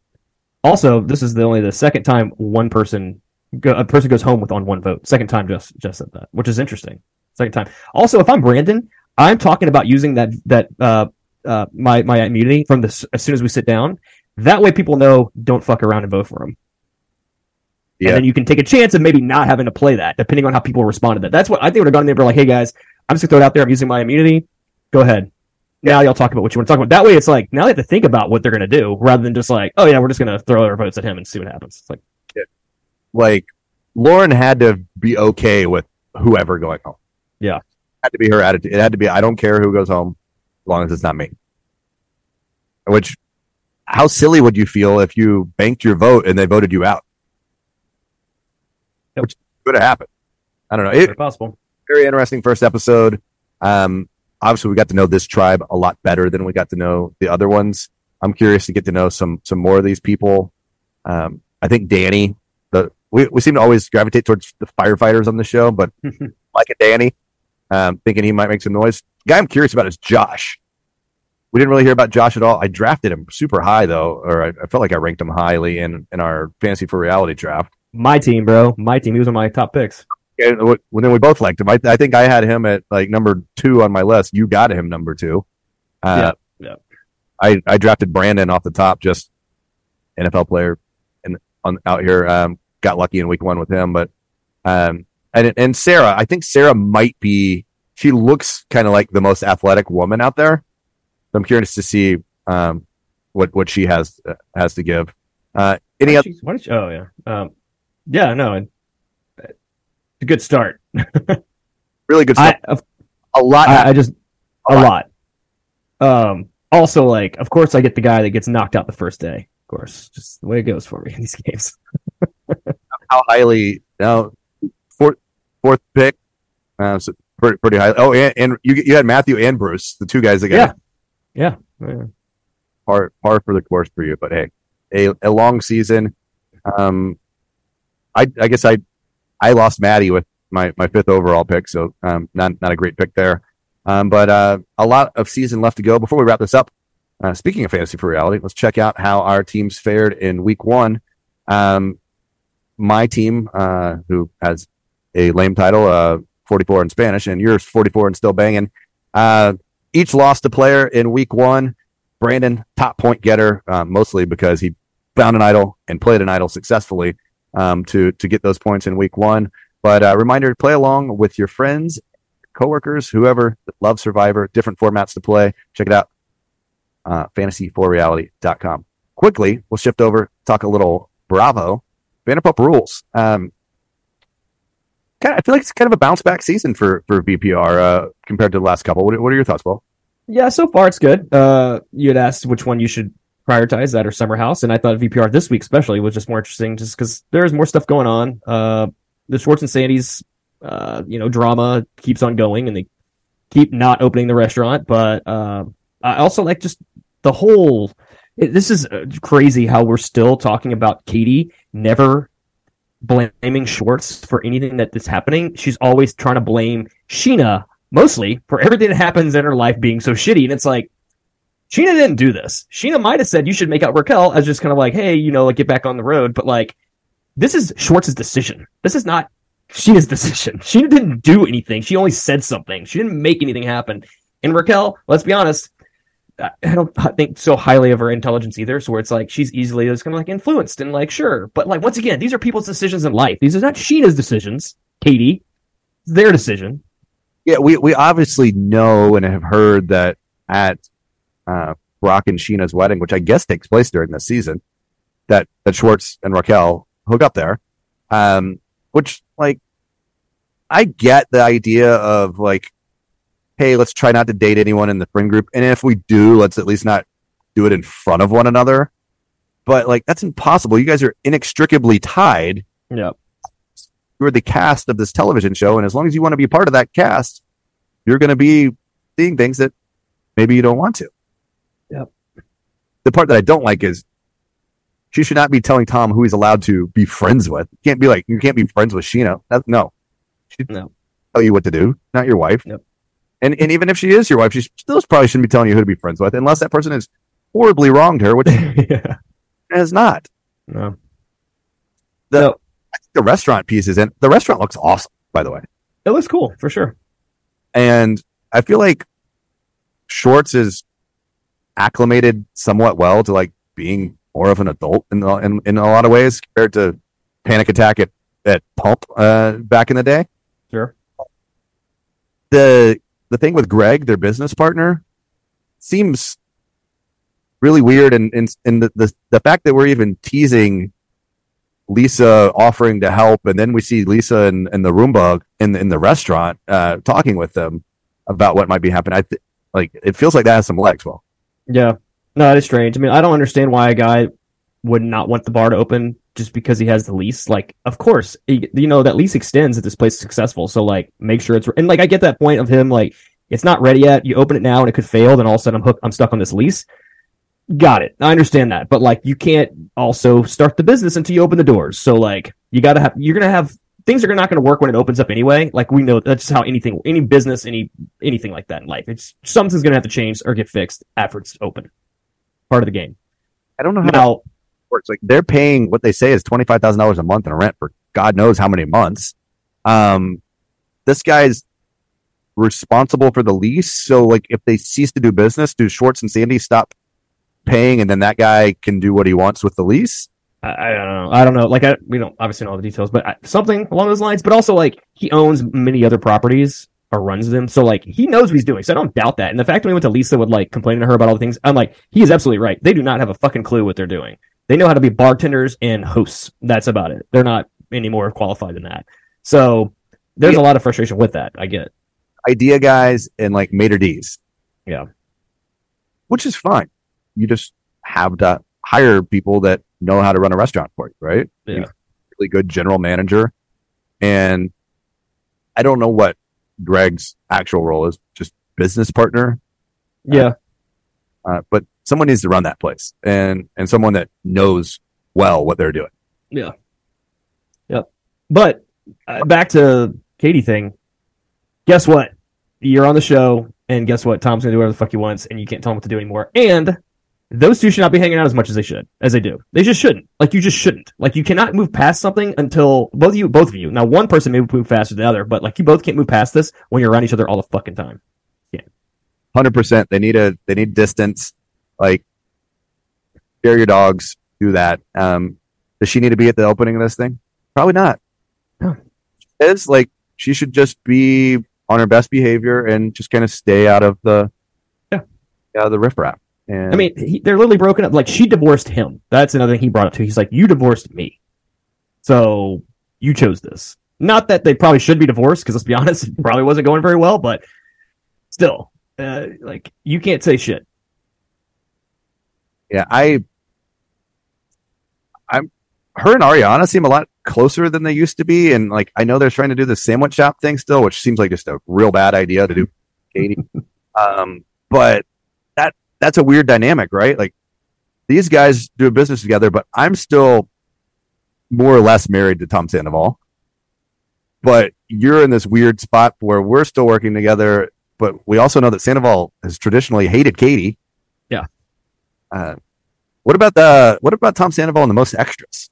also, this is the only the second time one person go, a person goes home with on one vote. Second time just just said that, which is interesting. Second time. Also, if I'm Brandon, I'm talking about using that that uh, uh, my my immunity from this as soon as we sit down. That way, people know don't fuck around and vote for him. Yeah. And then you can take a chance of maybe not having to play that, depending on how people respond to that. That's what I think would have gone in there. and be Like, hey guys, I'm just gonna throw it out there. I'm using my immunity. Go ahead. Now y'all talk about what you want to talk about. That way, it's like now they have to think about what they're gonna do rather than just like, oh yeah, we're just gonna throw our votes at him and see what happens. It's like, like Lauren had to be okay with whoever going home. Yeah. it had to be her attitude. It had to be I don't care who goes home as long as it's not me. Which how silly would you feel if you banked your vote and they voted you out? Yep. Which could have happened. I don't know. It, very possible. very interesting first episode. Um, obviously, we got to know this tribe a lot better than we got to know the other ones. I'm curious to get to know some some more of these people. Um, I think Danny, the we, we seem to always gravitate towards the firefighters on the show, but like a Danny, um, thinking he might make some noise. The guy I'm curious about is Josh. We didn't really hear about Josh at all. I drafted him super high though, or I, I felt like I ranked him highly in in our fantasy for reality draft. My team, bro. My team. He was one of my top picks. And then we both liked him. I, I think I had him at like number two on my list. You got him number two. Uh, Yeah, yeah. I, I drafted Brandon off the top, just NFL player, and on out here. Um, got lucky in week one with him, but um, and and Sarah, I think Sarah might be. She looks kind of like the most athletic woman out there. So I'm curious to see um what what she has uh, has to give. Uh, any other? did she- why did she- oh yeah. Um, yeah. No. A good start. Really good stuff. I, a lot. I, I just A a lot. Um. Also, like, of course, I get the guy that gets knocked out the first day. Of course, just the way it goes for me in these games. how highly now fourth fourth pick uh, so pretty, pretty high oh and, and you you had matthew and bruce the two guys that got Yeah. Yeah. par par for the course for you but hey a, a long season um i i guess i i lost maddie with my my fifth overall pick so um not not a great pick there. Um but uh a lot of season left to go. Before we wrap this up uh, speaking of fantasy for reality let's check out how our teams fared in week one. Um my team, uh, who has a lame title, uh, 44 in Spanish, and yours 44 and still banging, uh, each lost a player in week one. Brandon, top point getter, uh, mostly because he found an idol and played an idol successfully um, to to get those points in week one. But uh, reminder to play along with your friends, coworkers, whoever love Survivor, different formats to play. Check it out, uh, fantasy4reality.com. Quickly, we'll shift over, talk a little Bravo. Vanderpump Rules. Um, kind of, I feel like it's kind of a bounce back season for for VPR uh, compared to the last couple. What, what are your thoughts, Paul? Yeah, so far it's good. Uh, you had asked which one you should prioritize, that or Summer House, and I thought VPR this week especially was just more interesting, just because there's more stuff going on. Uh, the Schwartz and Sandy's, uh, you know, drama keeps on going, and they keep not opening the restaurant. But uh, I also like just the whole. It, this is uh, crazy how we're still talking about Katie never blaming Schwartz for anything that is happening. She's always trying to blame Scheana mostly for everything that happens in her life being so shitty. And it's like, Scheana didn't do this. Scheana might have said you should make out Raquel as just kind of like, hey, you know, like get back on the road. But like, this is Schwartz's decision. This is not Scheana's decision. Scheana didn't do anything. She only said something. She didn't make anything happen. And Raquel, let's be honest, I don't think so highly of her intelligence either. So where it's like she's easily just kind of like influenced and like sure, but like once again, these are people's decisions in life. These are not Scheana's decisions. Katie, it's their decision. Yeah, we we obviously know and have heard that at uh, Brock and Scheana's wedding, which I guess takes place during this season, that that Schwartz and Raquel hook up there. Um, which like I get the idea of like hey, let's try not to date anyone in the friend group. And if we do, let's at least not do it in front of one another. But like, that's impossible. You guys are inextricably tied. Yeah. You're the cast of this television show. And as long as you want to be part of that cast, you're going to be seeing things that maybe you don't want to. The part that I don't like is she should not be telling Tom who he's allowed to be friends with. You can't be like, you can't be friends with Scheana. That, no. She no. tell you what to do, not your wife. And and even if she is your wife, she still probably shouldn't be telling you who to be friends with, unless that person has horribly wronged her, which yeah. has not. No. The No. the restaurant piece is in. The restaurant looks awesome, by the way, It looks cool for sure. and I feel like Schwartz is acclimated somewhat well to like being more of an adult in in in a lot of ways compared to Panic Attack at at Pulp uh, back in the day. Sure. the the thing with Greg, their business partner, seems really weird, and and, and the, the the fact that we're even teasing Lisa offering to help, and then we see Lisa and, and the Roomba in in the restaurant uh, talking with them about what might be happening. I th- like it feels like that has some legs. Well, Yeah. No, that is strange. I mean, I don't understand why a guy would not want the bar to open just because he has the lease. Like, of course, he- you know, that lease extends if this place is successful. So, like, make sure it's, and like, I get that point of him, like, it's not ready yet. You open it now and it could fail. Then all of a sudden I'm hooked, I'm stuck on this lease. Got it. I understand that. But like, you can't also start the business until you open the doors. So, like, you gotta have, you're gonna have, things are not gonna work when it opens up anyway. Like, we know that's just how anything, any business, any, anything like that in life. It's, something's gonna have to change or get fixed after it's open. Part of the game. I don't know how that works. Like they're paying what they say is twenty five thousand dollars a month in rent for God knows how many months. Um, this guy's responsible for the lease. So like if they cease to do business, do Schwartz and Sandy stop paying, and then that guy can do what he wants with the lease? I, I don't know. I don't know. Like, I, we don't obviously know all the details, but I, something along those lines. But also, like, he owns many other properties or runs them, so like he knows what he's doing. So I don't doubt that. And the fact when he went to Lisa with like complaining to her about all the things, I'm like, he is absolutely right. They do not have a fucking clue what they're doing. They know how to be bartenders and hosts. That's about it. They're not any more qualified than that. So there's a lot of frustration with that. I get. Idea guys and like maitre d's. Yeah. which is fine. You just have to hire people that know how to run a restaurant for you, right? Yeah. You- Really good general manager, and I don't know what Greg's actual role is, just business partner. Yeah. uh, but someone needs to run that place and and someone that knows well what they're doing. Yeah. Yep. But uh, back to Katie thing. Guess what? You're on the show, and guess what? Tom's gonna do whatever the fuck he wants, and you can't tell him what to do anymore. And those two should not be hanging out as much as they should, as they do. They just shouldn't. Like you just shouldn't. Like you cannot move past something until both of you, both of you. Now one person may move faster than the other, but like you both can't move past this when you're around each other all the fucking time. Yeah, Hundred percent. They need a they need distance. Like share your dogs. Do that. Um, does she need to be at the opening of this thing? Probably not. No. It's like she should just be on her best behavior and just kind of stay out of the Yeah. out of the riffraff. And I mean, he, they're literally broken up. Like she divorced him. That's another thing he brought up too. He's like, you divorced me, so you chose this. Not that they probably should be divorced, because let's be honest, it probably wasn't going very well. But still, uh, like you can't say shit. yeah, I, I'm, her and Ariana seem a lot closer than they used to be, and like I know they're trying to do the sandwich shop thing still, which seems like just a real bad idea to do, Katie. um, but that that's a weird dynamic, right? Like these guys do a business together, but I'm still more or less married to Tom Sandoval, but you're in this weird spot where we're still working together, but we also know that Sandoval has traditionally hated Katie. Yeah. Uh, what about the what about Tom Sandoval and the most extras?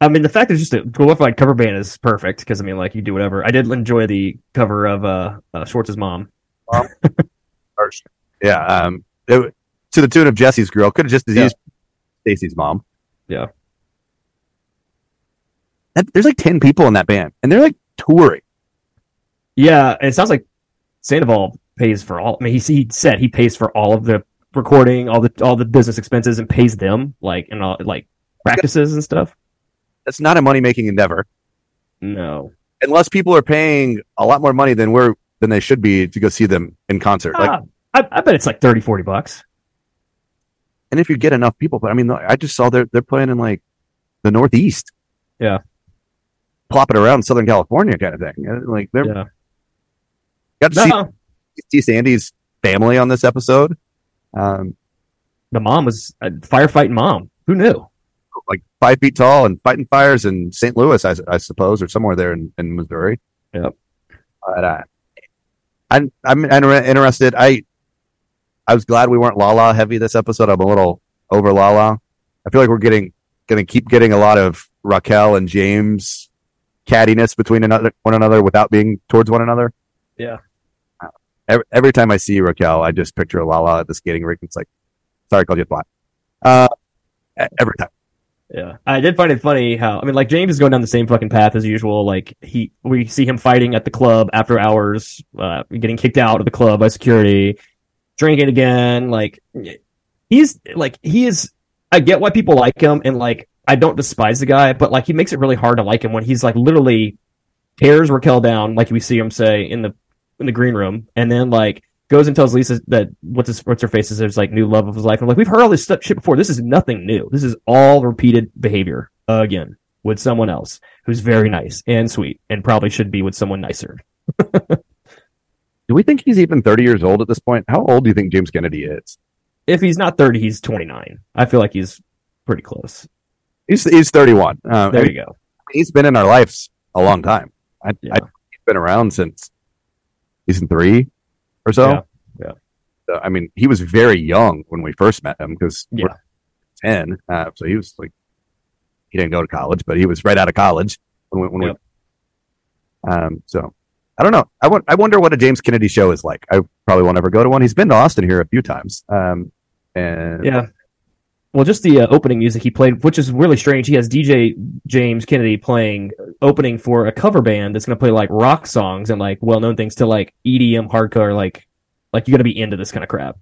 I mean, the fact that it's just a glorified cover band is perfect because I mean, like you do whatever. I did enjoy the cover of uh, uh Schwartz's mom. yeah, um, it, to the tune of Jesse's girl. Could have just Yeah. used Stacy's mom. Yeah. That, there's like ten people in that band, and they're like touring. Yeah, it sounds like Sandoval pays for all. I mean, he, he said he pays for all of the recording, all the all the business expenses, and pays them like and all like practices and stuff. That's not a money making endeavor No, unless people are paying a lot more money than we're than they should be to go see them in concert. Like, Ah, I, I bet it's like 30, 40 bucks. and if you get enough people, but I mean, I just saw they're they're playing in like the Northeast. Yeah. plopping around Southern California, kind of thing. Like they're Yeah, got to see, no, see Sandy's family on this episode. Um, the mom was a firefighting mom. Who knew? like five feet tall and fighting fires in St. Louis, I, I suppose, or somewhere there in, in Missouri. Yep. But uh, I'm I'm inter- interested. I I was glad we weren't Lala heavy this episode. I'm a little over Lala. I feel like we're getting going to keep getting a lot of Raquel and James cattiness between another one another without being towards one another. Yeah. Every, every time I see Raquel, I just picture Lala at the skating rink. It's like, sorry, I called you a twat. Uh, every time. Yeah, I did find it funny how I mean, like James is going down the same fucking path as usual. Like he, we see him fighting at the club after hours, uh, getting kicked out of the club by security, drinking again. Like he's like he is. I get why people like him, and like I don't despise the guy, but like he makes it really hard to like him when he's like literally tears Raquel down, like we see him say in the in the green room, and then like goes and tells Lisa that what's his what's her face is there's like new love of his life. I'm like, we've heard all this stuff shit before. This is nothing new. This is all repeated behavior again with someone else who's very nice and sweet and probably should be with someone nicer. Do we think he's even 30 years old at this point? How old do you think James Kennedy is? If he's not 30, he's 29. I feel like he's pretty close. He's he's 31. Um, There you go. he's been in our lives a long time. I, Yeah. I he's been around since season three or so. Yeah, yeah. So, I mean, he was very young when we first met him because Yeah. we're 10. Uh, so he was like, he didn't go to college, but he was right out of college when we, when Yep. we, um, so I don't know. I want, I wonder what a James Kennedy show is like. I probably won't ever go to one. He's been to Austin here a few times. Um, and Yeah. Well, just the uh, opening music he played, which is really strange. He has DJ James Kennedy playing opening for a cover band that's going to play like rock songs and like well-known things to like EDM hardcore. Like, like you got to be into this kind of crap.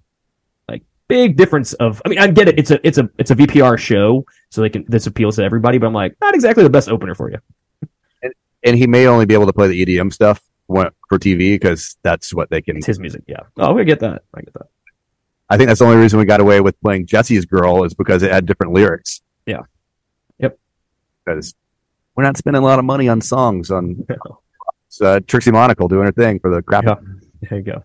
Like, big difference of. I mean, I get it. It's a it's a it's a VPR show, so they can this appeals to everybody. But I'm like, not exactly the best opener for you. and he may only be able to play the EDM stuff when- for TV because that's what they can. It's his music. Yeah. Oh, I get that. I get that. I think that's the only reason we got away with playing Jesse's Girl is because it had different lyrics. Yeah. Yep. Because we're not spending a lot of money on songs on uh, Trixie Monocle doing her thing for the crap. Yeah. There you go.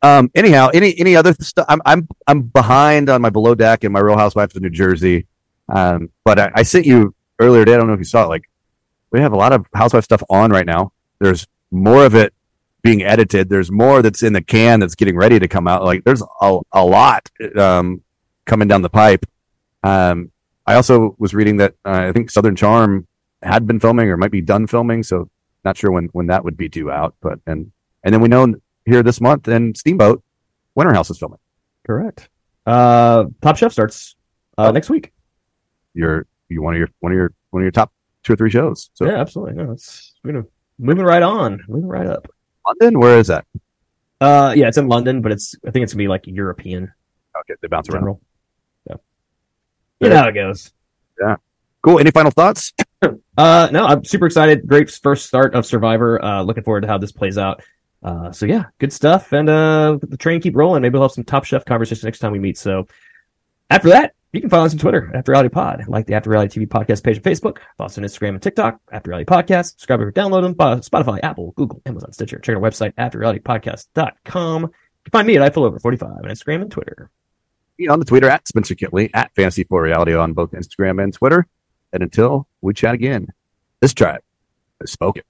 Um. Anyhow, any any other stuff? I'm I'm I'm behind on my below deck and my Real Housewives of New Jersey. Um. But I, I sent you earlier today. I don't know if you saw it. Like we have a lot of Housewives stuff on right now. There's more of it being edited. There's more that's in the can that's getting ready to come out. Like there's a a lot um coming down the pipe. Um. I also was reading that uh, I think Southern Charm had been filming or might be done filming. So not sure when when that would be due out. But and and then we know here this month and Steamboat Winter House is filming. Correct. Uh, Top Chef starts uh, next week. Your you one of your one of your one of your top two or three shows. So yeah, absolutely. No, it's you know moving right on, moving right up. London, where is that? Uh, yeah, it's in London, but it's I think it's gonna be like European Okay, they bounce around. general. Yeah, you know how it goes. Yeah, cool. Any final thoughts? Uh, no, I'm super excited. Great first start of Survivor. Uh, looking forward to how this plays out. Uh, so yeah, good stuff. And uh, the train keep rolling. Maybe we'll have some Top Chef conversation next time we meet. So after that, you can follow us on Twitter, After Reality Pod, like the After Reality TV podcast page on Facebook, follow us on Instagram and TikTok, After Reality Podcast. Subscribe or download them, Spotify, Apple, Google, Amazon, Stitcher. Check our website, AfterRealityPodcast.com. You can find me at iFillOver45 on Instagram and Twitter. Be on the Twitter at Spencer Kitley at Fantasy for Reality on both Instagram and Twitter. And until we chat again, this tribe has spoken.